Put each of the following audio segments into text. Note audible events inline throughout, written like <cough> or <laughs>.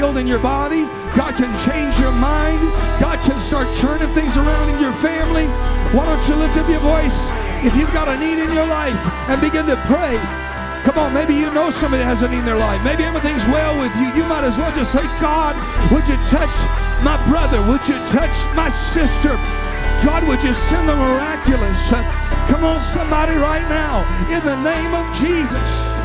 healed in your body. God can change your mind. God can start turning things around in your family. Why don't you lift up your voice if you've got a need in your life and begin to pray? Come on, maybe you know somebody that has a need in their life. Maybe everything's well with you. You might as well just say, God, would you touch my brother? Would you touch my sister? God, would you send the miraculous? Come on, somebody, right now, in the name of Jesus.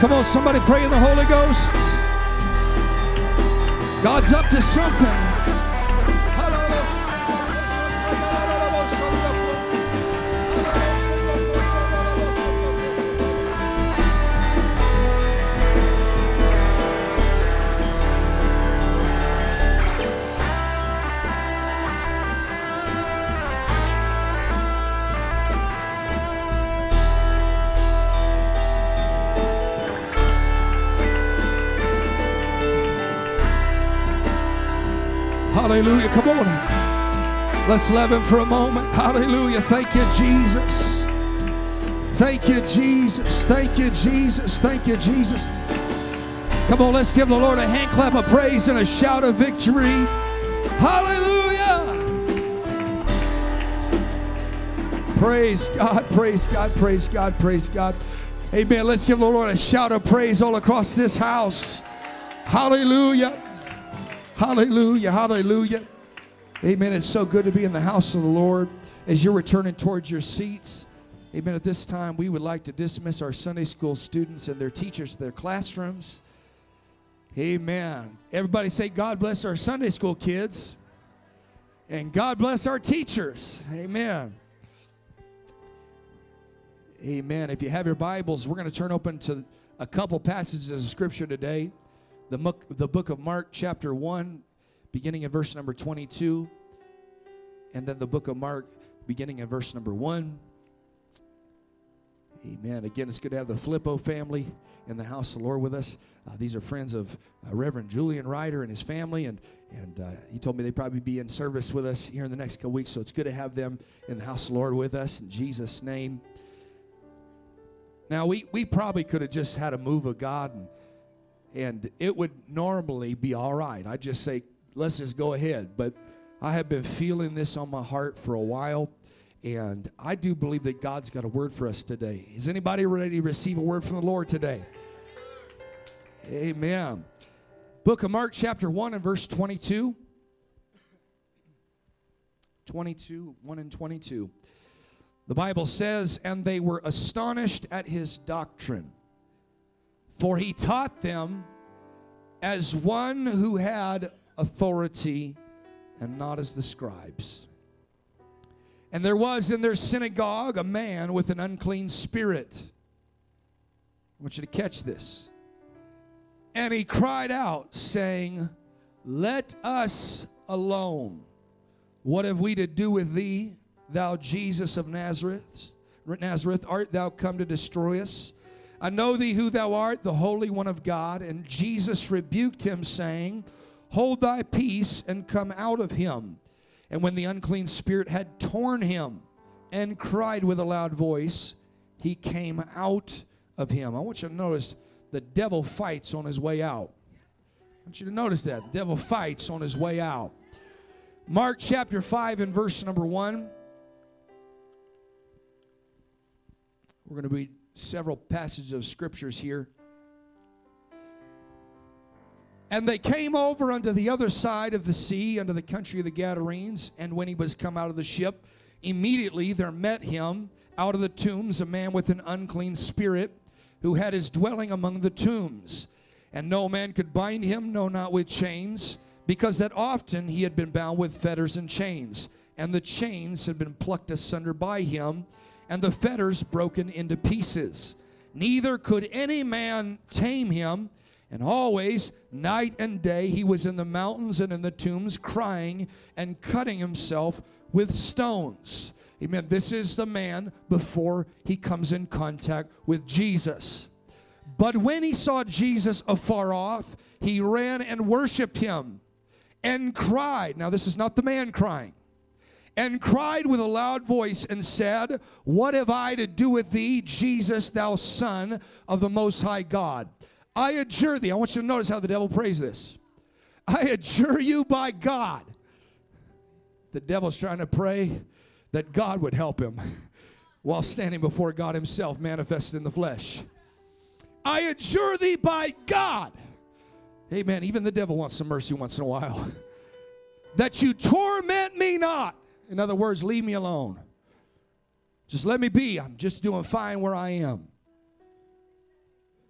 Come on, somebody pray in the Holy Ghost. God's up to something. Hallelujah. Come on. Let's love him for a moment. Hallelujah. Thank you, Jesus. Thank you, Jesus. Thank you, Jesus. Thank you, Jesus. Come on, let's give the Lord a hand clap of praise and a shout of victory. Hallelujah. Praise God, praise God, praise God, praise God. Amen. Let's give the Lord a shout of praise all across this house. Hallelujah. Hallelujah. Hallelujah. Amen. It's so good to be in the house of the Lord as you're returning towards your seats. Amen. At this time, we would like to dismiss our Sunday school students and their teachers to their classrooms. Amen. Everybody say, God bless our Sunday school kids. And God bless our teachers. Amen. Amen. If you have your Bibles, we're going to turn open to a couple passages of Scripture today the book, the book of Mark, chapter 1, beginning in verse number 22, and then the book of Mark, beginning in verse number 1. Amen. Again, it's good to have the Filippo family in the house of the Lord with us. Uh, these are friends of uh, Reverend Julian Ryder and his family, and and uh, he told me they'd probably be in service with us here in the next couple weeks. So it's good to have them in the house of the Lord with us in Jesus' name. Now we we probably could have just had a move of God and and it would normally be all right. I just say, let's just go ahead. But I have been feeling this on my heart for a while, and I do believe that God's got a word for us today. Is anybody ready to receive a word from the Lord today? Amen. Book of Mark, chapter 1 and verse 22. 22, 1 and 22. The Bible says, And they were astonished at his doctrine for he taught them as one who had authority and not as the scribes. And there was in their synagogue a man with an unclean spirit. I want you to catch this. And he cried out, saying, Let us alone. What have we to do with thee, thou Jesus of Nazareth? Nazareth, art thou come to destroy us? I know thee who thou art, the Holy One of God. And Jesus rebuked him, saying, Hold thy peace and come out of him. And when the unclean spirit had torn him and cried with a loud voice, he came out of him. I want you to notice the devil fights on his way out. I want you to notice that. The devil fights on his way out. Mark chapter 5 and verse number 1. We're going to read several passages of scriptures here. And they came over unto the other side of the sea, unto the country of the Gadarenes. And when he was come out of the ship, immediately there met him out of the tombs a man with an unclean spirit, who had his dwelling among the tombs. And no man could bind him, no, not with chains, because that often he had been bound with fetters and chains. And the chains had been plucked asunder by him and the fetters broken into pieces. Neither could any man tame him, And always, night and day, he was in the mountains and in the tombs, crying and cutting himself with stones. Amen. This is the man before he comes in contact with Jesus. But when he saw Jesus afar off, he ran and worshiped him and cried. Now, this is not the man crying. And cried with a loud voice and said, What have I to do with thee, Jesus, thou Son of the Most High God? I adjure thee. I want you to notice how the devil prays this. I adjure you by God. The devil's trying to pray that God would help him <laughs> while standing before God Himself manifested in the flesh. I adjure thee by God. Amen. Even the devil wants some mercy once in a while. <laughs> that you torment me not. In other words, leave me alone. Just let me be. I'm just doing fine where I am.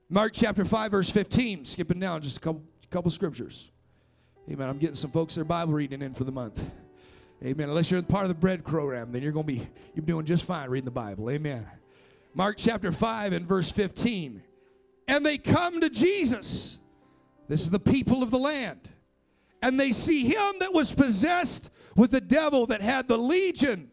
Mark chapter 5, verse 15, skipping down just a couple, couple scriptures. Amen. I'm getting some folks their Bible reading in for the month. Amen. Unless you're part of the bread program, then you're going to be you're doing just fine reading the Bible. Amen. Mark chapter 5 and verse 15. And they come to Jesus. This is the people of the land. And they see him that was possessed with the devil that had the legion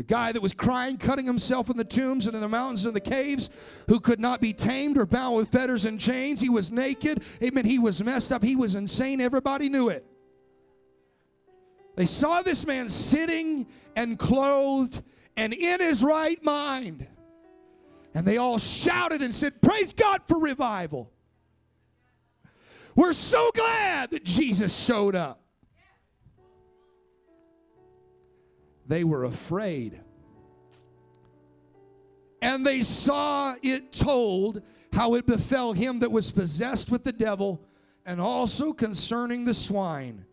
the guy that was crying, cutting himself in the tombs and in the mountains and the caves, who could not be tamed or bound with fetters and chains. He was naked. Amen. He was messed up. He was insane. Everybody knew it. They saw this man sitting and clothed and in his right mind. And they all shouted and said, Praise God for revival. We're so glad that Jesus showed up. They were afraid. And they saw it told how it befell him that was possessed with the devil, and also concerning the swine.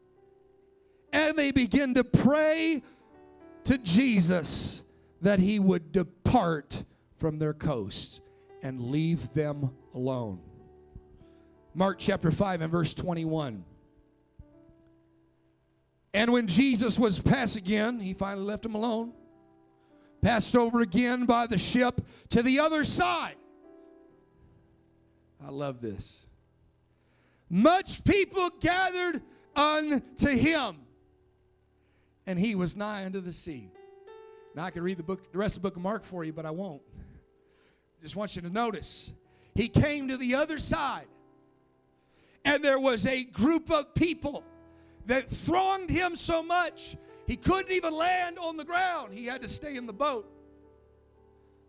And they begin to pray to Jesus that he would depart from their coast and leave them alone. Mark chapter 5 and verse 21. And when Jesus was passed again, he finally left him alone, passed over again by the ship to the other side. I love this. Much people gathered unto him, and he was nigh unto the sea. Now I could read the book, the rest of the book of Mark for you, but I won't. Just want you to notice. He came to the other side, and there was a group of people that thronged him so much he couldn't even land on the ground. He had to stay in the boat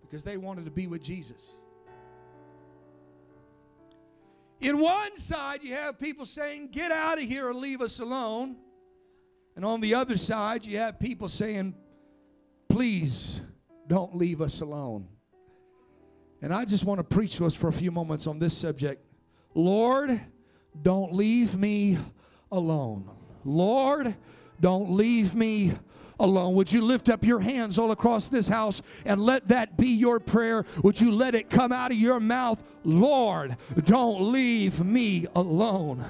because they wanted to be with Jesus. In one side, you have people saying, Get out of here and leave us alone. And on the other side, you have people saying, Please don't leave us alone. And I just want to preach to us for a few moments on this subject. Lord, don't leave me alone. Lord, don't leave me alone. Would you lift up your hands all across this house and let that be your prayer? Would you let it come out of your mouth? Lord, don't leave me alone.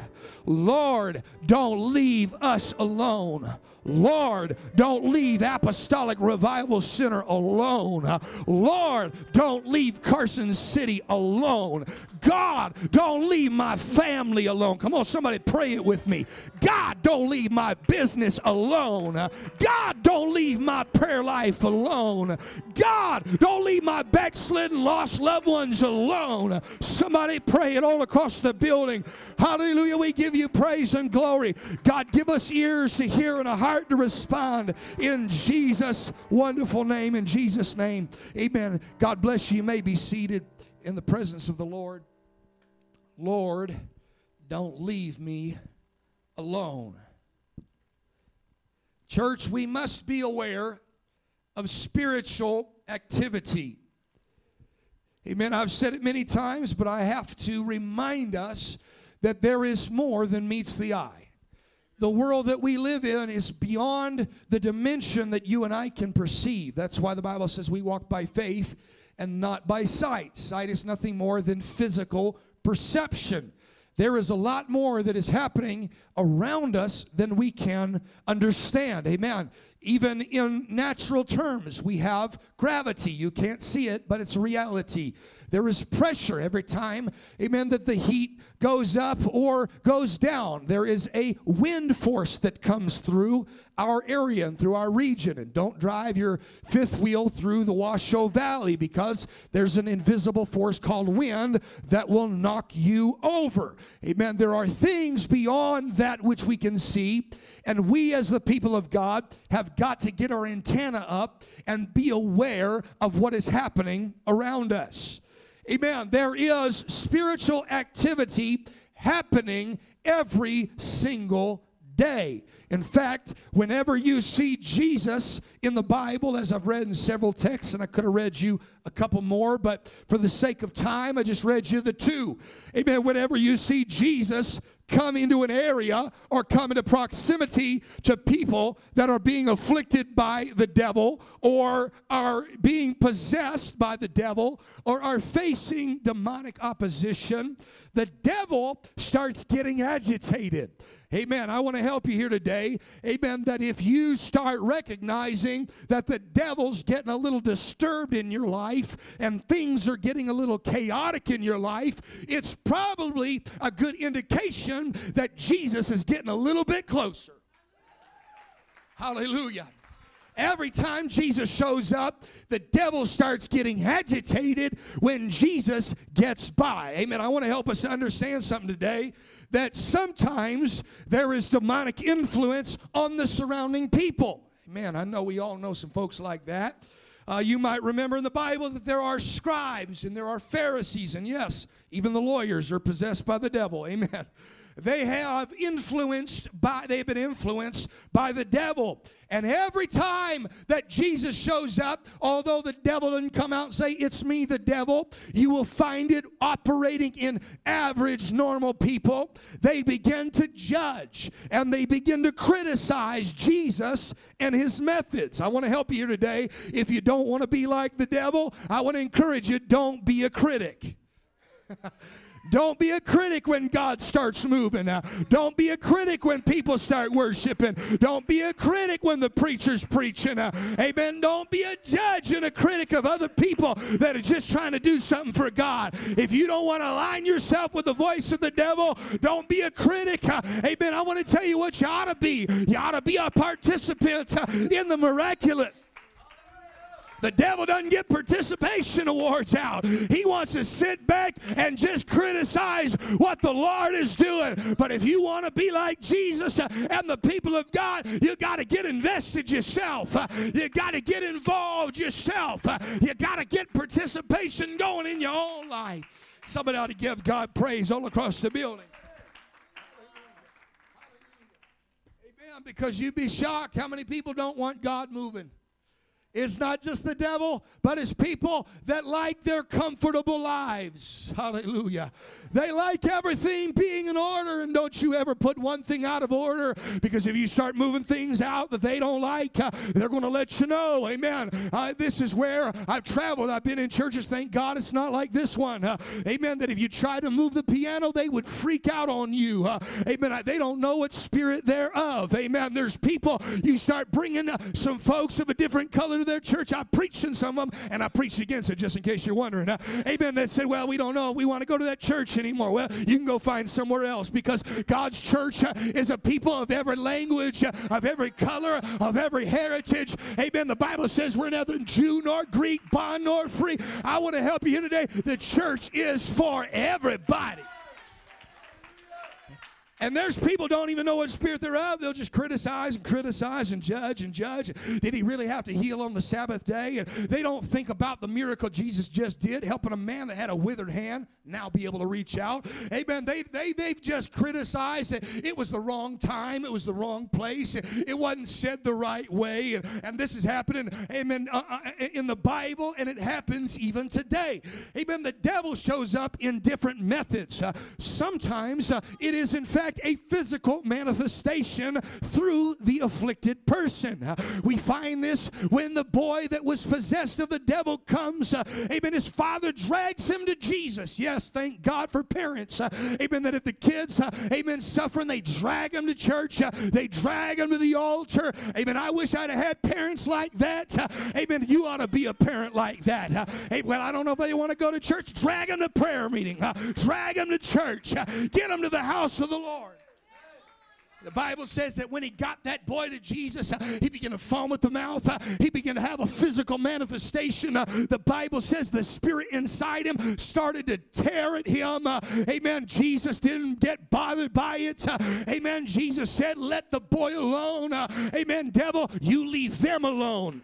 Lord, don't leave us alone. Lord, don't leave Apostolic Revival Center alone. Lord, don't leave Carson City alone. God, don't leave my family alone. Come on, somebody pray it with me. God, don't leave my business alone. God, don't leave my prayer life alone. God, don't leave my backslidden, lost loved ones alone. Somebody pray it all across the building. Hallelujah. We give you praise and glory. God, give us ears to hear and a heart to respond in Jesus' wonderful name. In Jesus' name, amen. God bless you. You may be seated in the presence of the Lord. Lord, don't leave me alone. Church, we must be aware of spiritual activity. Amen. I've said it many times, but I have to remind us that there is more than meets the eye. The world that we live in is beyond the dimension that you and I can perceive. That's why the Bible says we walk by faith and not by sight. Sight is nothing more than physical perception. there is a lot more that is happening around us than we can understand. Amen. Even in natural terms, we have gravity. You can't see it, but it's reality. There is pressure every time, amen, that the heat goes up or goes down. There is a wind force that comes through our area and through our region. And don't drive your fifth wheel through the Washoe Valley because there's an invisible force called wind that will knock you over. Amen. There are things beyond that which we can see. And we, as the people of God, have got to get our antenna up and be aware of what is happening around us. Amen. There is spiritual activity happening every single day. In fact, whenever you see Jesus in the Bible, as I've read in several texts, and I could have read you a couple more, but for the sake of time, I just read you the two. Amen. Whenever you see Jesus come into an area or come into proximity to people that are being afflicted by the devil or are being possessed by the devil or are facing demonic opposition, the devil starts getting agitated. Amen. I want to help you here today. Amen. That if you start recognizing that the devil's getting a little disturbed in your life and things are getting a little chaotic in your life, it's probably a good indication that Jesus is getting a little bit closer. Hallelujah. Every time Jesus shows up, the devil starts getting agitated when Jesus gets by. Amen. I want to help us understand something today that sometimes there is demonic influence on the surrounding people. Man, I know we all know some folks like that. Uh, you might remember in the Bible that there are scribes and there are Pharisees, and yes, even the lawyers are possessed by the devil. Amen. They have influenced by they've been influenced by the devil. And every time that Jesus shows up, although the devil didn't come out and say, It's me, the devil, you will find it operating in average, normal people. They begin to judge and they begin to criticize Jesus and his methods. I want to help you here today. If you don't want to be like the devil, I want to encourage you don't be a critic. <laughs> Don't be a critic when God starts moving. Don't be a critic when people start worshiping. Don't be a critic when the preacher's preaching. Uh, amen. Don't be a judge and a critic of other people that are just trying to do something for God. If you don't want to align yourself with the voice of the devil, don't be a critic. Uh, amen. I want to tell you what you ought to be. You ought to be a participant uh, in the miraculous. The devil doesn't get participation awards out. He wants to sit back and just criticize what the Lord is doing. But if you want to be like Jesus uh, and the people of God, you got to get invested yourself. Uh, you got to get involved yourself. Uh, you got to get participation going in your own life. Somebody ought to give God praise all across the building. Amen. Because you'd be shocked how many people don't want God moving. It's not just the devil, but it's people that like their comfortable lives. Hallelujah. They like everything being in order, and don't you ever put one thing out of order because if you start moving things out that they don't like, uh, they're going to let you know. Amen. Uh, this is where I've traveled. I've been in churches. Thank God it's not like this one. Uh, amen. That if you try to move the piano, they would freak out on you. Uh, amen. They don't know what spirit they're of. Amen. There's people, you start bringing uh, some folks of a different color to their church. I preached in some of them, and I preached against it just in case you're wondering. Uh, amen. That said, well, we don't know. We want to go to that church anymore. Well, you can go find somewhere else because God's church uh, is a people of every language, uh, of every color, of every heritage. Amen. The Bible says we're neither Jew nor Greek, bond nor free. I want to help you here today. The church is for everybody. And there's people don't even know what spirit they're of. They'll just criticize and criticize and judge and judge. Did he really have to heal on the Sabbath day? And they don't think about the miracle Jesus just did, helping a man that had a withered hand now be able to reach out. Amen. They, they, they've just criticized it. It was the wrong time. It was the wrong place. It wasn't said the right way. And, and this is happening, amen, uh, uh, in the Bible, and it happens even today. Amen. The devil shows up in different methods. Uh, sometimes uh, it is, in fact, fact, a physical manifestation through the afflicted person. We find this when the boy that was possessed of the devil comes. Uh, amen. His father drags him to Jesus. Yes, thank God for parents. Uh, amen. That if the kids, uh, amen, suffering, they drag them to church, they drag them to the altar. Amen. I wish I'd have had parents like that. Amen. You ought to be a parent like that. Hey, well, I don't know if they want to go to church. Drag them to prayer meeting. Drag them to church. Get them to the house of the Lord. The Bible says that when he got that boy to Jesus, uh, he began to foam at the mouth. Uh, he began to have a physical manifestation. Uh, the Bible says the spirit inside him started to tear at him. Amen. Jesus didn't get bothered by it. Amen. Jesus said, Let the boy alone. Amen. Devil, you leave them alone.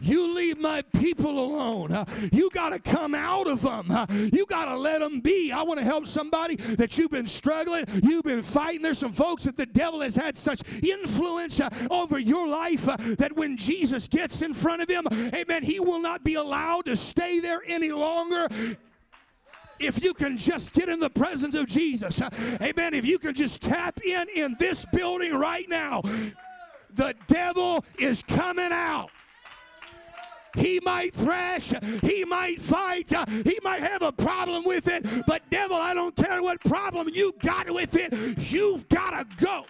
You leave my people alone. Uh, you got to come out of them. Uh, you got to let them be. I want to help somebody that you've been struggling, you've been fighting. There's some folks that the devil has had such influence uh, over your life that when Jesus gets in front of him, amen, he will not be allowed to stay there any longer if you can just get in the presence of Jesus, amen, if you can just tap in in this building right now, the devil is coming out. He might thrash, he might fight, he might have a problem with it, but devil, I don't care what problem you got with it, you've got to go.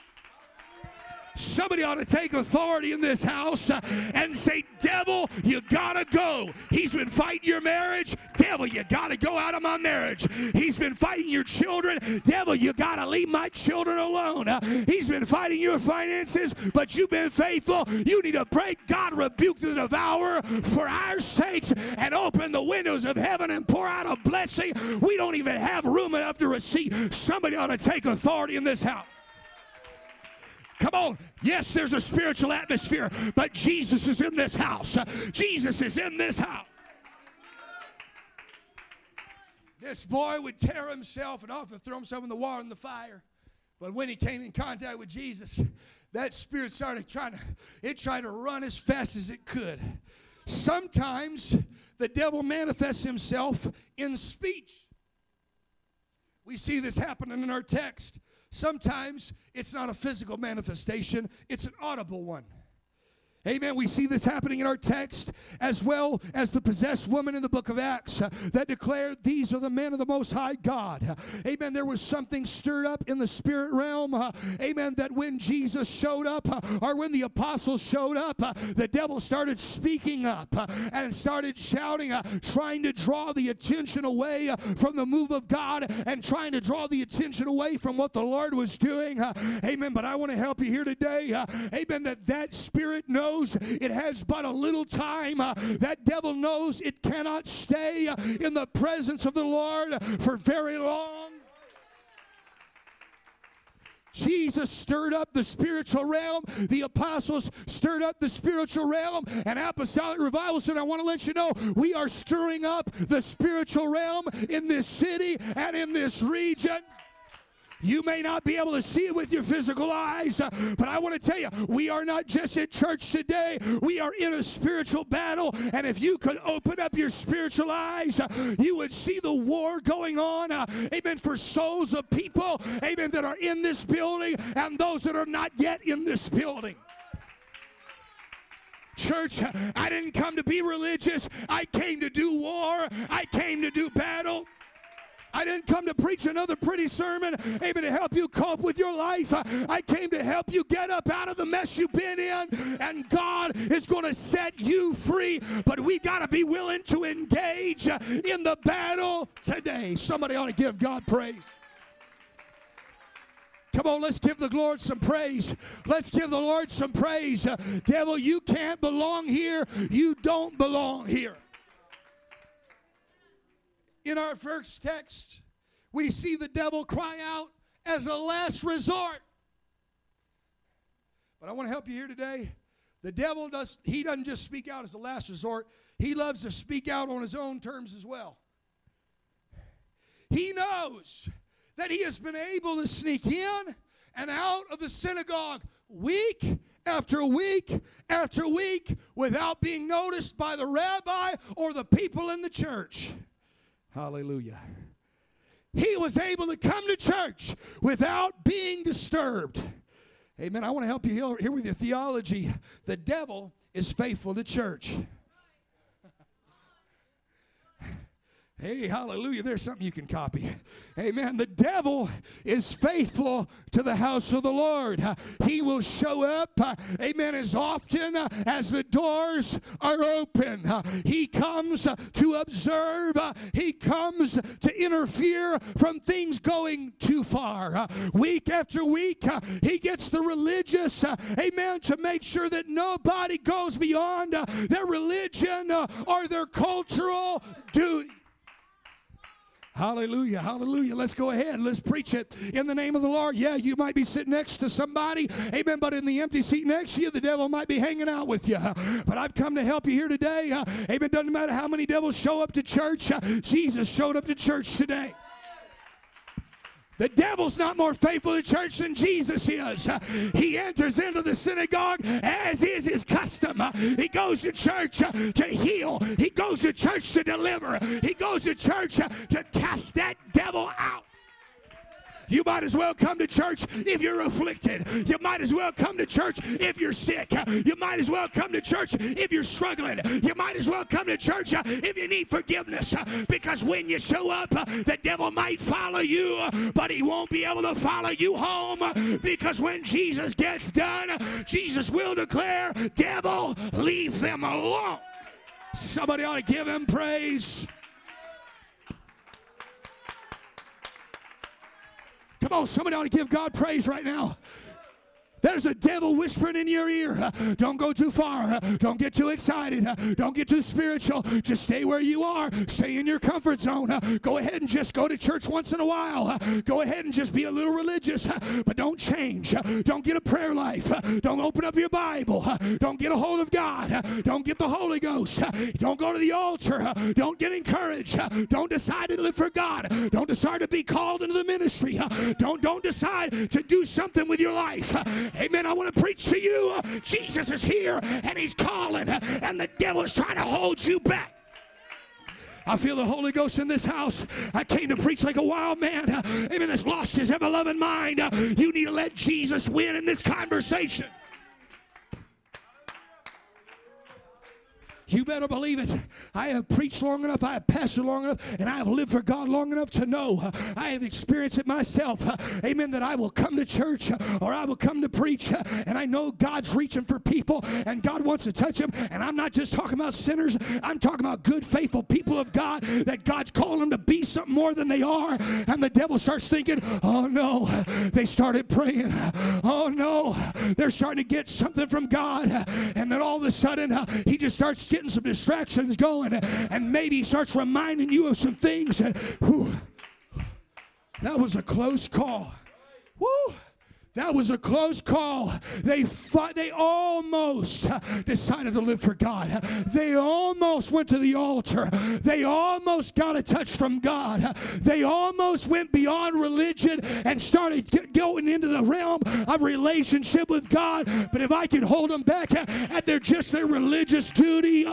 Somebody ought to take authority in this house uh, and say, Devil, you gotta go. He's been fighting your marriage. Devil, you gotta go out of my marriage. He's been fighting your children. Devil, you gotta leave my children alone. Uh, he's been fighting your finances, but you've been faithful. You need to pray, God, rebuke the devourer for our sakes and open the windows of heaven and pour out a blessing. We don't even have room enough to receive. Somebody ought to take authority in this house. Come on. Yes, there's a spiritual atmosphere, but Jesus is in this house. Jesus is in this house. This boy would tear himself and often throw himself in the water and the fire. But when he came in contact with Jesus, that spirit started trying to, it tried to run as fast as it could. Sometimes the devil manifests himself in speech. We see this happening in our text. Sometimes it's not a physical manifestation, it's an audible one. Amen. We see this happening in our text as well as the possessed woman in the book of Acts uh, that declared, These are the men of the Most High God. Amen. There was something stirred up in the spirit realm. Uh, amen. That when Jesus showed up uh, or when the apostles showed up, uh, the devil started speaking up uh, and started shouting, uh, trying to draw the attention away from the move of God and trying to draw the attention away from what the Lord was doing. amen. But I want to help you here today. amen. That that spirit knows knows it has but a little time. Uh, that devil knows it cannot stay uh, in the presence of the Lord for very long. Jesus stirred up the spiritual realm. The apostles stirred up the spiritual realm. And apostolic revival said, I want to let you know we are stirring up the spiritual realm in this city and in this region. You may not be able to see it with your physical eyes, uh, but I want to tell you, we are not just at church today. We are in a spiritual battle. And if you could open up your spiritual eyes, uh, you would see the war going on. Uh, amen. For souls of people, amen, that are in this building and those that are not yet in this building. Church, I didn't come to be religious. I came to do war. I came to do battle. I didn't come to preach another pretty sermon, able to help you cope with your life. I came to help you get up out of the mess you've been in, and God is going to set you free. But we got to be willing to engage in the battle today. Somebody ought to give God praise. Come on, let's give the Lord some praise. Let's give the Lord some praise. Devil, you can't belong here. You don't belong here. In our first text, we see the devil cry out as a last resort. But I want to help you here today. The devil does he doesn't just speak out as a last resort. He loves to speak out on his own terms as well. He knows that he has been able to sneak in and out of the synagogue week after week after week without being noticed by the rabbi or the people in the church. Hallelujah. he was able to come to church without being disturbed. Amen. I want to help you here, with your theology. The devil is faithful to church. Hey, hallelujah. There's something you can copy. Amen. The devil is faithful to the house of the Lord. He will show up, amen, as often as the doors are open. He comes to observe, he comes to interfere from things going too far. Week after week, he gets the religious, amen, to make sure that nobody goes beyond their religion or their cultural duty. Hallelujah. Hallelujah. Let's go ahead. Let's preach it in the name of the Lord. Yeah, you might be sitting next to somebody. Amen. But in the empty seat next to you, the devil might be hanging out with you. But I've come to help you here today. Amen. Doesn't matter how many devils show up to church, Jesus showed up to church today. The devil's not more faithful to church than Jesus is. He enters into the synagogue as is his custom. He goes to church to heal. He goes to church to deliver. He goes to church to cast that devil out. You might as well come to church if you're afflicted. You might as well come to church if you're sick. You might as well come to church if you're struggling. You might as well come to church uh, if you need forgiveness. Because when you show up, uh, the devil might follow you, but he won't be able to follow you home. Because when Jesus gets done, Jesus will declare, Devil, leave them alone. Somebody ought to give him praise. Come on, somebody ought to give God praise right now. There's a devil whispering in your ear. Don't go too far. Don't get too excited. Don't get too spiritual. Just stay where you are. Stay in your comfort zone. Go ahead and just go to church once in a while. Go ahead and just be a little religious, but don't change. Don't get a prayer life. Don't open up your Bible. Don't get a hold of God. Don't get the Holy Ghost. Don't go to the altar. Don't get encouraged. Don't decide to live for God. Don't decide to be called into the ministry. Don't don't decide to do something with your life. Amen. I want to preach to you. Jesus is here and he's calling, and the devil is trying to hold you back. I feel the Holy Ghost in this house. I came to preach like a wild man. Amen. That's lost his ever loving mind. You need to let Jesus win in this conversation. You better believe it. I have preached long enough, I have pastored long enough, and I have lived for God long enough to know. I have experienced it myself. Amen. That I will come to church or I will come to preach, and I know God's reaching for people and God wants to touch them. And I'm not just talking about sinners, I'm talking about good, faithful people of God that God's calling them to be something more than they are. And the devil starts thinking, oh no, they started praying. Oh no, they're starting to get something from God. And then all of a sudden, he just starts getting getting some distractions going, and maybe starts reminding you of some things. Whew, that was a close call. Woo! That was a close call. They fought, they almost decided to live for God. They almost went to the altar. They almost got a touch from God. They almost went beyond religion and started going into the realm of relationship with God. But if I could hold them back at their just their religious duty,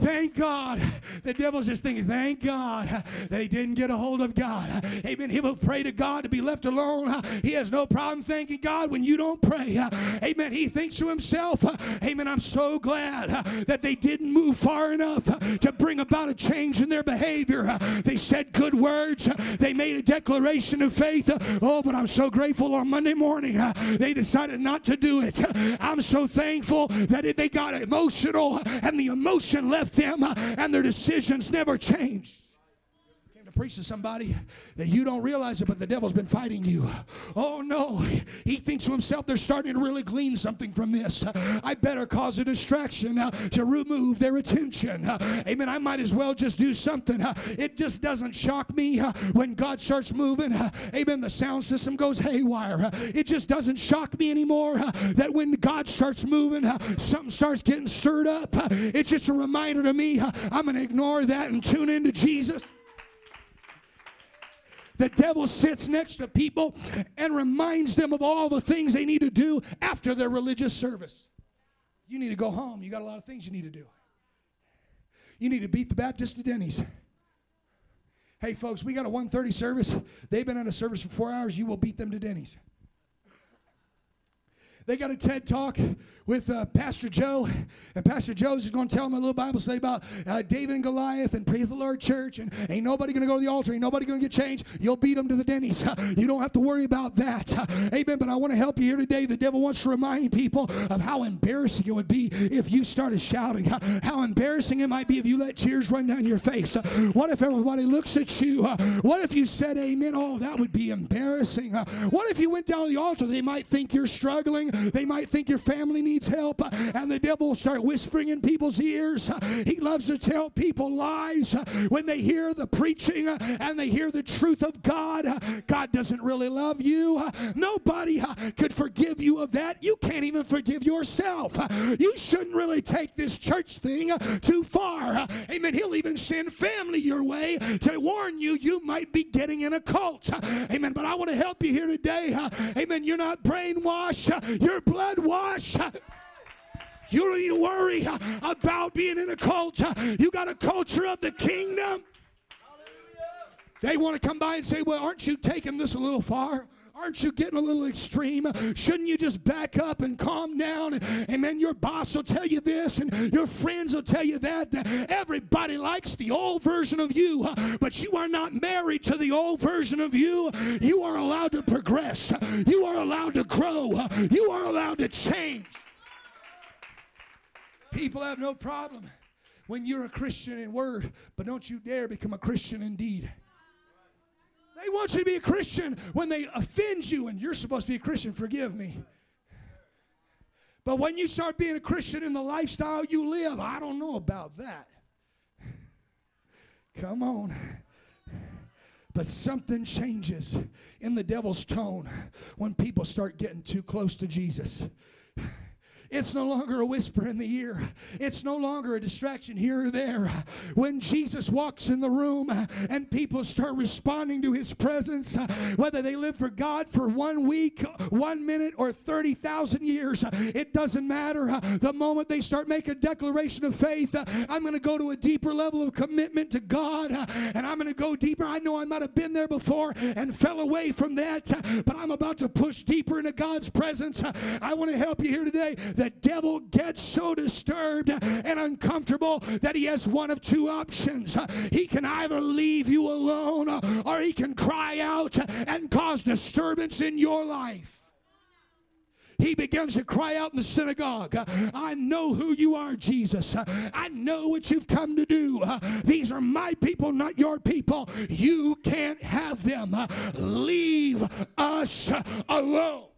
Thank God. The devil's just thinking, thank God they didn't get a hold of God. Amen. He will pray to God to be left alone. He has no problem thanking God when you don't pray. Amen. He thinks to himself, Amen. I'm so glad that they didn't move far enough to bring about a change in their behavior. They said good words. They made a declaration of faith. Oh, but I'm so grateful on Monday morning they decided not to do it. I'm so thankful that they got emotional and the emotion left left them and their decisions never changed preach to somebody that you don't realize it, but the devil's been fighting you. Oh no, he thinks to himself they're starting to really glean something from this. I better cause a distraction uh, to remove their attention. Uh, amen. I might as well just do something. Uh, it just doesn't shock me uh, when God starts moving. Uh, amen. The sound system goes haywire. Uh, it just doesn't shock me anymore that when God starts moving, something starts getting stirred up. it's just a reminder to me I'm going to ignore that and tune into Jesus. The devil sits next to people and reminds them of all the things they need to do after their religious service. You need to go home. You got a lot of things you need to do. You need to beat the Baptist to Denny's. Hey, folks, we got a 1:30 service. They've been on a service for four hours. You will beat them to Denny's. They got a TED talk with uh, Pastor Joe, and Pastor Joe's going to tell them a little Bible study about uh, David and Goliath and praise the Lord church. And ain't nobody going to go to the altar, ain't nobody going to get changed. You'll beat them to the Denny's. <laughs> you don't have to worry about that. <laughs> amen. But I want to help you here today. The devil wants to remind people of how embarrassing it would be if you started shouting, <laughs> how embarrassing it might be if you let tears run down your face. what if everybody looks at you? what if you said amen? Oh, that would be embarrassing. what if you went down to the altar? They might think you're struggling. They might think your family needs help, uh, and the devil will start whispering in people's ears. Uh, he loves to tell people lies uh, when they hear the preaching and they hear the truth of God. God doesn't really love you. Nobody could forgive you of that. You can't even forgive yourself. You shouldn't really take this church thing too far. Amen. He'll even send family your way to warn you you might be getting in a cult. Amen. But I want to help you here today. Amen. You're not brainwashed. You're blood washed. You don't need to worry about being in a cult. You got a culture of the kingdom. They want to come by and say, Well, aren't you taking this a little far? Aren't you getting a little extreme? Shouldn't you just back up and calm down? And then your boss will tell you this, and your friends will tell you that. Everybody likes the old version of you, but you are not married to the old version of you. You are allowed to progress, you are allowed to grow, you are allowed to change. People have no problem when you're a Christian in word, but don't you dare become a Christian in deed. They want you to be a Christian when they offend you, and you're supposed to be a Christian. Forgive me. But when you start being a Christian in the lifestyle you live, I don't know about that. Come on. But something changes in the devil's tone when people start getting too close to Jesus. It's no longer a whisper in the ear. It's no longer a distraction here or there. When Jesus walks in the room and people start responding to his presence, whether they live for God for one week, one minute, or 30,000 years, it doesn't matter. The moment they start making a declaration of faith, I'm going to go to a deeper level of commitment to God and I'm going to go deeper. I know I might have been there before and fell away from that, but I'm about to push deeper into God's presence. I want to help you here today the devil gets so disturbed and uncomfortable that he has one of two options. He can either leave you alone uh, or he can cry out and cause disturbance in your life he begins to cry out in the synagogue, I know who you are, Jesus. I know what you've come to do. These are my people, not your people. You can't have them. Leave us alone.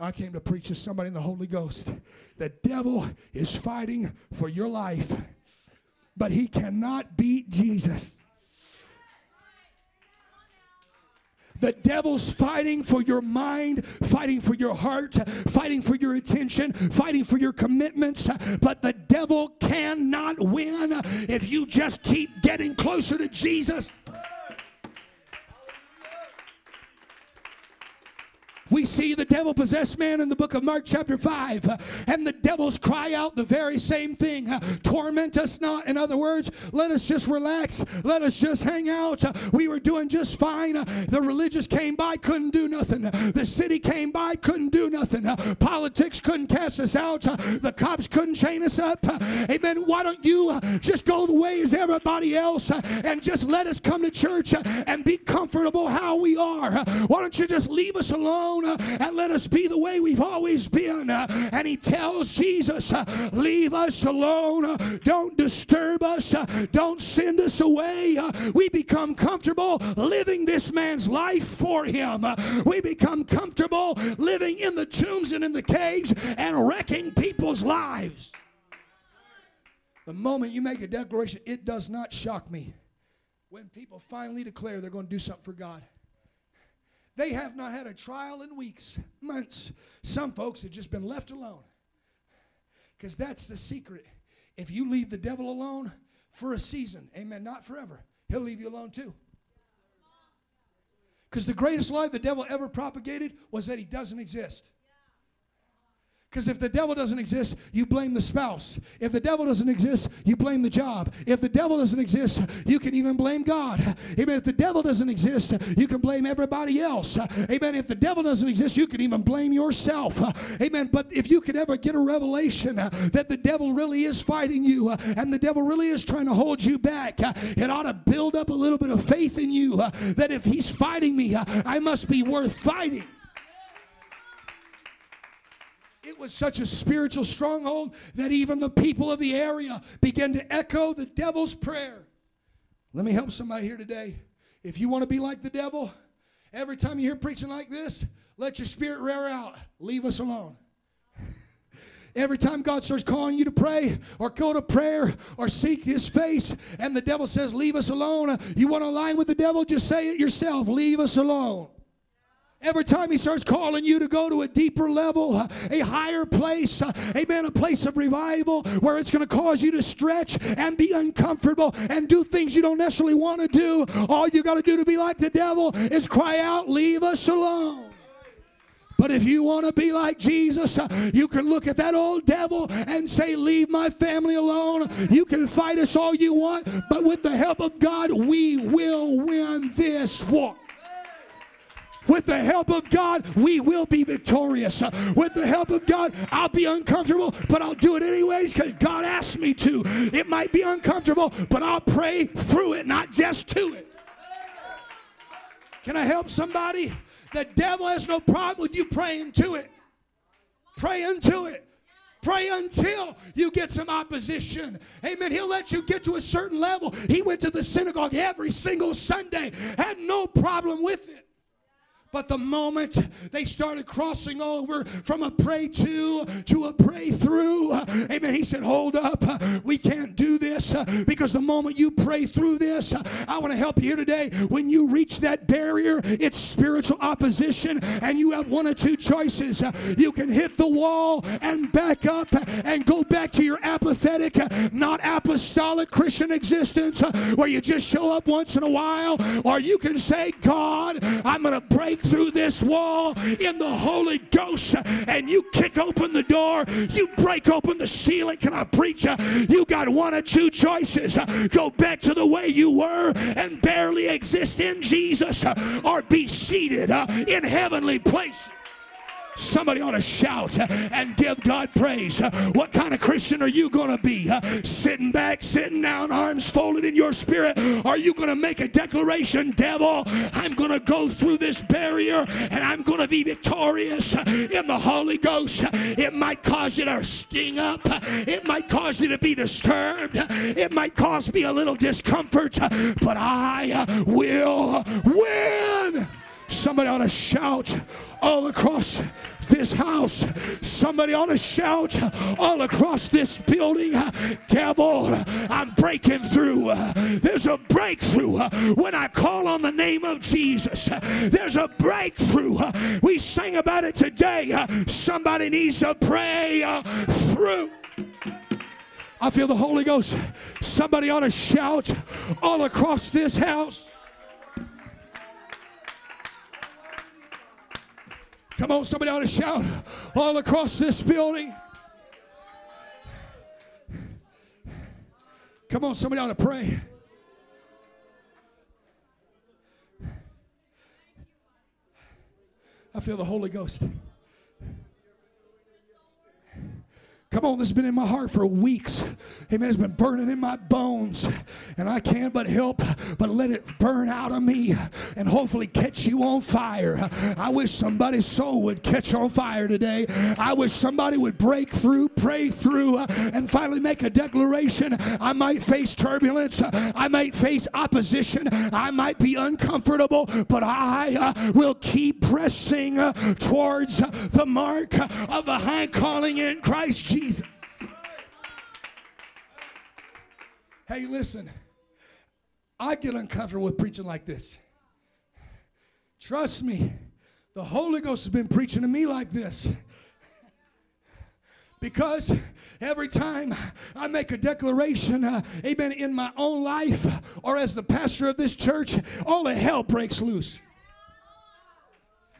I came to preach to somebody in the Holy Ghost. The devil is fighting for your life, but he cannot beat Jesus. The devil's fighting for your mind, fighting for your heart, fighting for your attention, fighting for your commitments. But the devil cannot win if you just keep getting closer to Jesus. We see the devil possessed man in the book of Mark, chapter 5, uh, and the devils cry out the very same thing uh, torment us not. In other words, let us just relax, let us just hang out. Uh, we were doing just fine. The religious came by, couldn't do nothing. The city came by, couldn't do nothing. Politics couldn't cast us out. The cops couldn't chain us up. Amen. Why don't you just go the way as everybody else and just let us come to church and be comfortable how we are? Why don't you just leave us alone? Uh, and let us be the way we've always been. Uh, and he tells Jesus, uh, Leave us alone. Don't disturb us. Don't send us away. We become comfortable living this man's life for him. We become comfortable living in the tombs and in the caves and wrecking people's lives. The moment you make a declaration, it does not shock me when people finally declare they're going to do something for God. They have not had a trial in weeks, months. Some folks have just been left alone. Because that's the secret. If you leave the devil alone for a season, amen, not forever, he'll leave you alone too. Because the greatest lie the devil ever propagated was that he doesn't exist. Because if the devil doesn't exist, you blame the spouse. If the devil doesn't exist, you blame the job. If the devil doesn't exist, you can even blame God. Amen. If the devil doesn't exist, you can blame everybody else. Amen. If the devil doesn't exist, you can even blame yourself. Amen. But if you could ever get a revelation that the devil really is fighting you and the devil really is trying to hold you back, it ought to build up a little bit of faith in you that if he's fighting me, I must be worth fighting was such a spiritual stronghold that even the people of the area began to echo the devil's prayer. Let me help somebody here today. If you want to be like the devil, every time you hear preaching like this, let your spirit rear out. Leave us alone. <laughs> Every time God starts calling you to pray or go to prayer or seek His face, and the devil says, Leave us alone, you want to align with the devil, just say it yourself Leave us alone. Every time he starts calling you to go to a deeper level, a higher place, amen, a place of revival where it's going to cause you to stretch and be uncomfortable and do things you don't necessarily want to do, all you got to do to be like the devil is cry out, Leave us alone. But if you want to be like Jesus, you can look at that old devil and say, Leave my family alone. You can fight us all you want, but with the help of God, we will win this war. With the help of God, we will be victorious. With the help of God, I'll be uncomfortable, but I'll do it anyways because God asked me to. It might be uncomfortable, but I'll pray through it, not just to it. Can I help somebody? The devil has no problem with you praying to it. Pray into it. Pray until you get some opposition. Amen. He'll let you get to a certain level. He went to the synagogue every single Sunday, had no problem with it. But the moment they started crossing over from a pray to to a pray through, amen, he said, Hold up, we can't do this because the moment you pray through this, I want to help you here today. When you reach that barrier, it's spiritual opposition, and you have one or two choices. You can hit the wall and back up and go back to your apathetic, not apostolic Christian existence where you just show up once in a while, or you can say, God, I'm going to break break through this wall in the Holy Ghost and you kick open the door, you break open the ceiling. Can I preach? You got one or two choices. Go back to the way you were and barely exist in Jesus or be seated uh, in heavenly places. Somebody ought to shout uh, and give God praise. Uh, what kind of Christian are you going to be? Uh, sitting back, sitting down, arms folded in your spirit? Are you going to make a declaration, devil? I'm going to go through this barrier and I'm going to be victorious in the Holy Ghost. It might cause you to sting up, it might cause you to be disturbed, it might cause me a little discomfort, but I will win. Somebody ought to shout all across this house. Somebody ought to shout all across this building, Devil, I'm breaking through. There's a breakthrough when I call on the name of Jesus. There's a breakthrough. We sang about it today. Somebody needs to pray through. I feel the Holy Ghost. Somebody ought to shout all across this house. Come on, somebody ought to shout all across this building. Come on, somebody ought to pray. I feel the Holy Ghost. Come on, this has been in my heart for weeks. Amen. It's been burning in my bones. And I can't but help but let it burn out of me and hopefully catch you on fire. I wish somebody's soul would catch on fire today. I wish somebody would break through, pray through, and finally make a declaration. I might face turbulence. I might face opposition. I might be uncomfortable, but I uh, will keep pressing uh, towards the mark of the high calling in Christ Jesus. Jesus. Hey, listen, I get uncomfortable with preaching like this. Trust me, the Holy Ghost has been preaching to me like this. Because every time I make a declaration, uh, amen, in my own life or as the pastor of this church, all the hell breaks loose.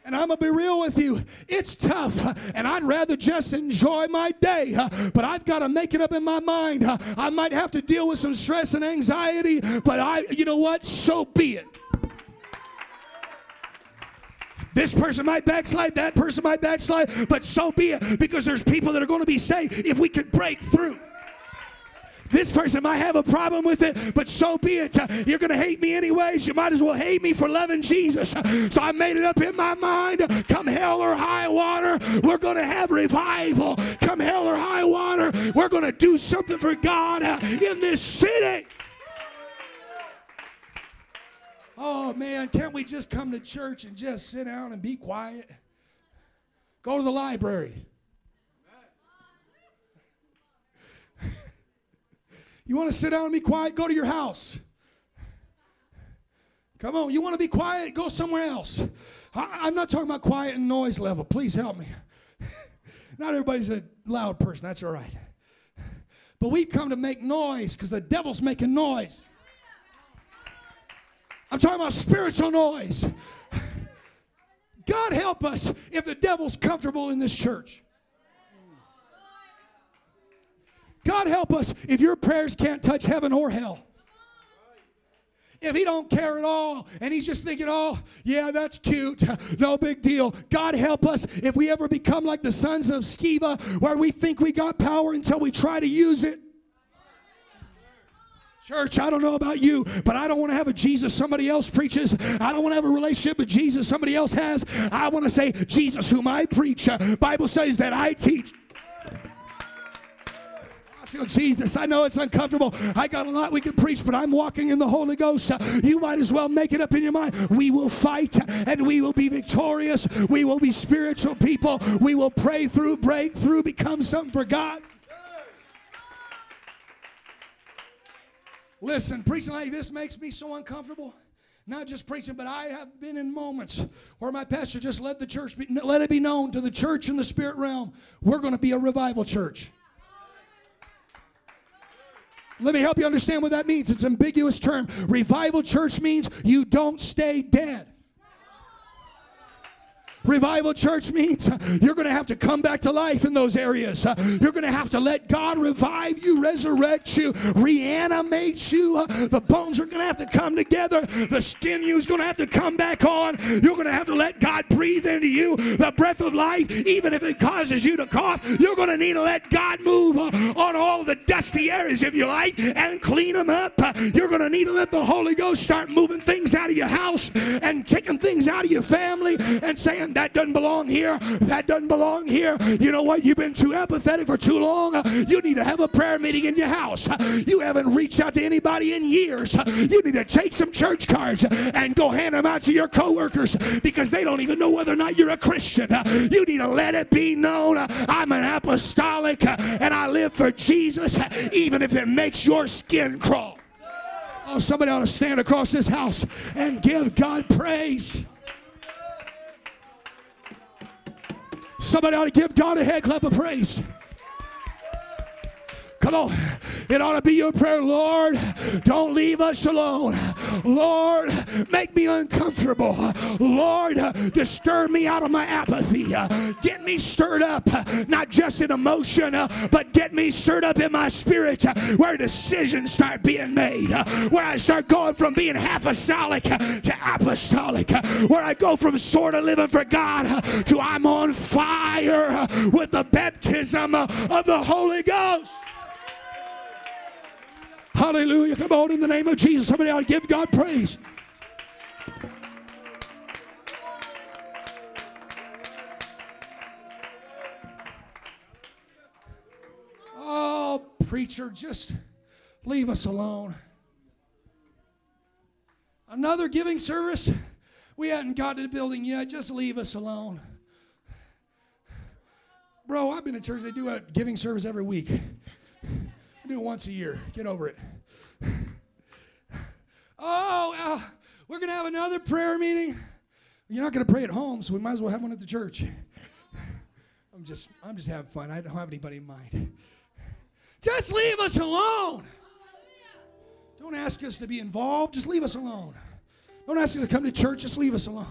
And I'm going to be real with you. It's tough, and I'd rather just enjoy my day. But I've got to make it up in my mind. I might have to deal with some stress and anxiety, but I, you know what? So be it. This person might backslide, that person might backslide, but so be it because there's people that are going to be saved if we can break through. This person might have a problem with it, but so be it. Uh, you're going to hate me anyways. You might as well hate me for loving Jesus. So I made it up in my mind. Come hell or high water, we're going to have revival. Come hell or high water, we're going to do something for God uh, in this city. Oh man, can't we just come to church and just sit down and be quiet? Go to the library. You want to sit down and be quiet? Go to your house. Come on. You want to be quiet? Go somewhere else. I, am not talking about quiet and noise level. Please help me. <laughs> not everybody's a loud person. That's all right. But we've come to make noise because the devil's making noise. I'm talking about spiritual noise. <sighs> God help us if the devil's comfortable in this church. God help us if your prayers can't touch heaven or hell. If he don't care at all and he's just thinking, oh, yeah, that's cute, <laughs> no big deal. God help us if we ever become like the sons of Sceva where we think we got power until we try to use it. Church, I don't know about you, but I don't want to have a Jesus somebody else preaches. I don't want to have a relationship with Jesus somebody else has. I want to say, Jesus, whom I preach. Uh, Bible says that I teach feel Jesus. I know it's uncomfortable. I got a lot we could preach, but I'm walking in the Holy Ghost. You might as well make it up in your mind. We will fight and we will be victorious. We will be spiritual people. We will pray through, break through, become something for God. Listen, preaching like this makes me so uncomfortable. Not just preaching, but I have been in moments where my pastor just let the church be, let it be known to the church in the spirit realm, we're going to be a revival church. Let me help you understand what that means. It's an ambiguous term. Revival church means you don't stay dead. Revival church means you're going to have to come back to life in those areas. You're going to have to let God revive you, resurrect you, reanimate you. The bones are going to have to come together. The skin you is going to have to come back on. You're going to have to let God breathe into you the breath of life, even if it causes you to cough. You're going to need to let God move on all the dusty areas, if you like, and clean them up. You're going to need to let the Holy Ghost start moving things out of your house and kicking things out of your family and saying, that doesn't belong here, that doesn't belong here. You know what? You've been too apathetic for too long. You need to have a prayer meeting in your house. You haven't reached out to anybody in years. You need to take some church cards and go hand them out to your coworkers because they don't even know whether or not you're a Christian. You need to let it be known I'm an apostolic and I live for Jesus, even if it makes your skin crawl. Oh, somebody ought to stand across this house and give God praise. Somebody ought to give God a head clap of praise. Come on. It ought to be your prayer, Lord, don't leave us alone. Lord, make me uncomfortable. Lord, disturb me out of my apathy. Get me stirred up, not just in emotion, but get me stirred up in my spirit where decisions start being made, where I start going from being half apostolic to apostolic, where I go from sort of living for God to I'm on fire with the baptism of the Holy Ghost. Hallelujah. Come on, in the name of Jesus. Somebody ought to give God praise. Oh, preacher, just leave us alone. Another giving service? We hadn't got to the building yet. Just leave us alone. Bro, I've been to church. They do a giving service every week do it once a year. Get over it. <sighs> oh, uh, we're going to have another prayer meeting. You're not going to pray at home, so we might as well have one at the church. <sighs> I'm just, I'm just having fun. I don't have anybody in mind. <sighs> Just leave us alone. Don't ask us to be involved. Just leave us alone. Don't ask us to come to church. Just leave us alone.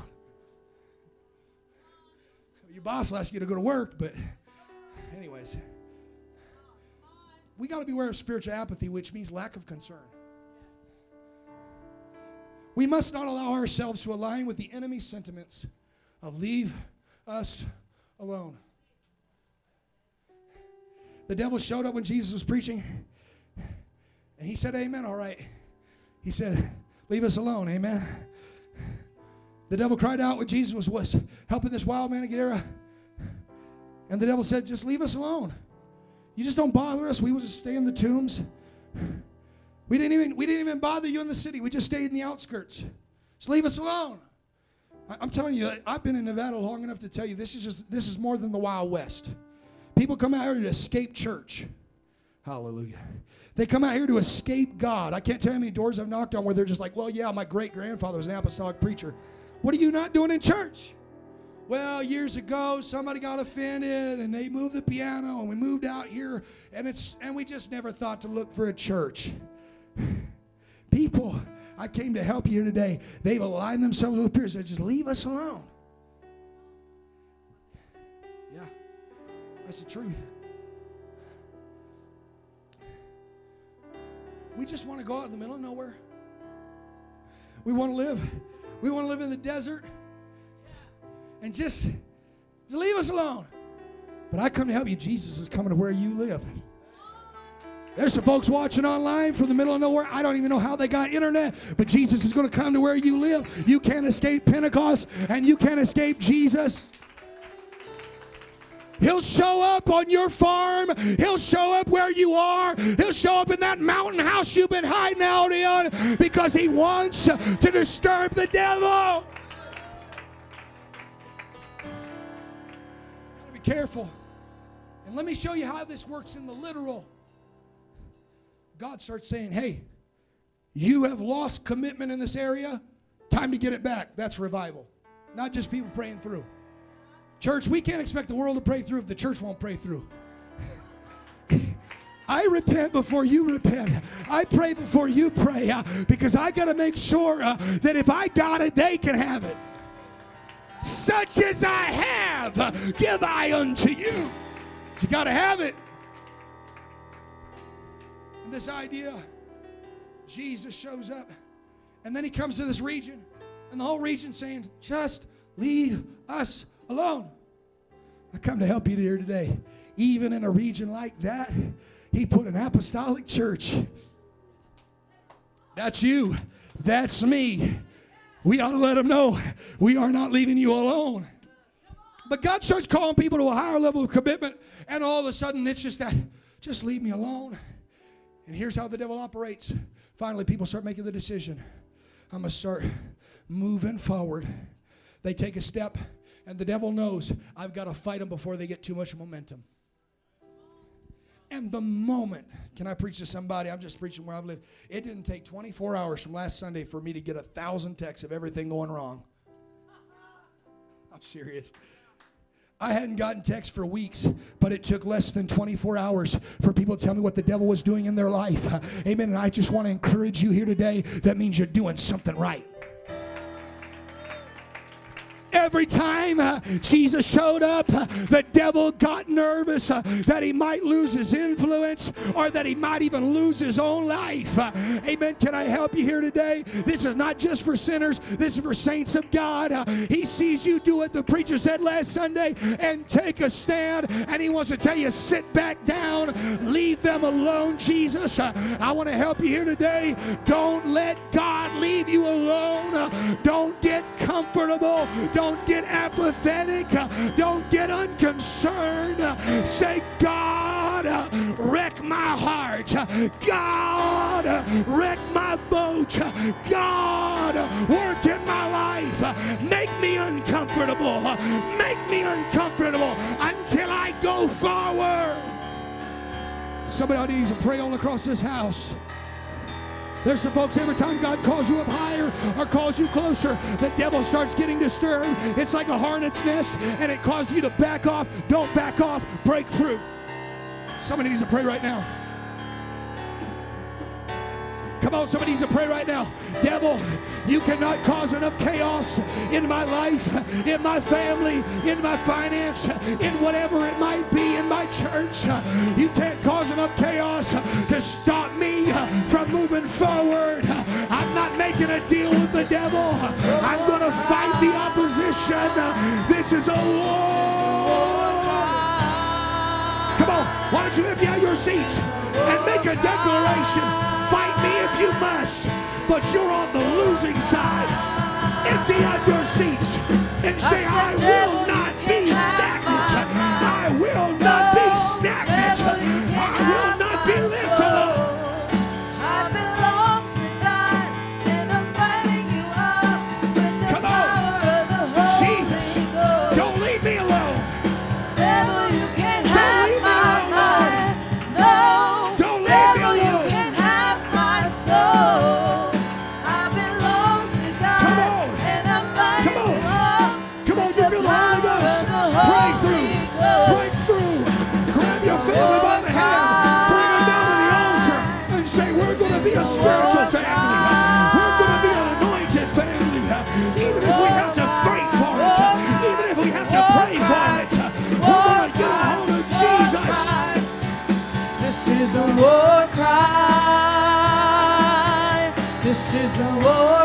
Your boss will ask you to go to work, but, We got to beware of spiritual apathy, which means lack of concern. We must not allow ourselves to align with the enemy's sentiments of leave us alone. The devil showed up when Jesus was preaching, and he said, Amen, all right. He said, Leave us alone, amen. The devil cried out when Jesus was, helping this wild man of Gadara. And the devil said, Just leave us alone. You just don't bother us. We will just stay in the tombs. We didn't even we didn't even bother you in the city. We just stayed in the outskirts. Just leave us alone. I, I'm telling you, I've been in Nevada long enough to tell you this is just this is more than the Wild West. People come out here to escape church. Hallelujah. They come out here to escape God. I can't tell you how many doors I've knocked on where they're just like, well, yeah, my great grandfather was an apostolic preacher. What are you not doing in church? Well, years ago, somebody got offended and they moved the piano and we moved out here and it's and we just never thought to look for a church. <sighs> People, I came to help you today. They've aligned themselves with peers. They just leave us alone. Yeah, that's the truth. We just want to go out in the middle of nowhere. We want to live. We want to live in the desert and just, just leave us alone. But I come to help you. Jesus is coming to where you live. There's some folks watching online from the middle of nowhere. I don't even know how they got internet, but Jesus is going to come to where you live. You can't escape Pentecost and you can't escape Jesus. He'll show up on your farm. He'll show up where you are. He'll show up in that mountain house you've been hiding out in because he wants to disturb the devil. Careful. And let me show you how this works in the literal. God starts saying, Hey, you have lost commitment in this area. Time to get it back. That's revival. Not just people praying through. Church, we can't expect the world to pray through if the church won't pray through. <laughs> I repent before you repent. I pray before you pray uh, because I got to make sure uh, that if I got it, they can have it. Such as I have, uh, give I unto you. But you got to have it. And this idea, Jesus shows up, and then he comes to this region, and the whole region saying, Just leave us alone. I come to help you here today. Even in a region like that, he put an apostolic church. That's you. That's me. We ought to let them know we are not leaving you alone. But God starts calling people to a higher level of commitment, and all of a sudden it's just that, just leave me alone. And here's how the devil operates. Finally, people start making the decision I'm going to start moving forward. They take a step, and the devil knows I've got to fight them before they get too much momentum. And the moment, can I preach to somebody? I'm just preaching where I've lived. It didn't take 24 hours from last Sunday for me to get a thousand texts of everything going wrong. <laughs> I'm serious. I hadn't gotten text for weeks, but it took less than 24 hours for people to tell me what the devil was doing in their life. Amen. And I just want to encourage you here today. That means you're doing something right. Every time uh, Jesus showed up, uh, the devil got nervous uh, that he might lose his influence or that he might even lose his own life. Uh, amen. Can I help you here today? This is not just for sinners, this is for saints of God. Uh, he sees you do what the preacher said last Sunday and take a stand, and he wants to tell you sit back down, leave them alone, Jesus. Uh, I want to help you here today. Don't let God leave you alone. don't get comfortable. Don't get apathetic. Don't get unconcerned. Say, God, wreck my heart. God, wreck my boat. God, work in my life. Make me uncomfortable. Make me uncomfortable until I go forward. Somebody needs to pray all across this house. There's some folks, every time God calls you up higher or calls you closer, the devil starts getting disturbed. It's like a hornet's nest, and it causes you to back off. Don't back off, break through. Somebody needs to pray right now. Come on, somebody needs to pray right now. Devil, you cannot cause enough chaos in my life, in my family, in my finance, in whatever it might be, in my church. You can't cause enough chaos to stop me from moving forward. I'm not making a deal with the devil. I'm going to fight the opposition. This is a war. Come on, why don't you lift out your seats and make a declaration? if you must, but you're on the losing side. Empty out your seats and say, I, I will not. is a war cry. This is a war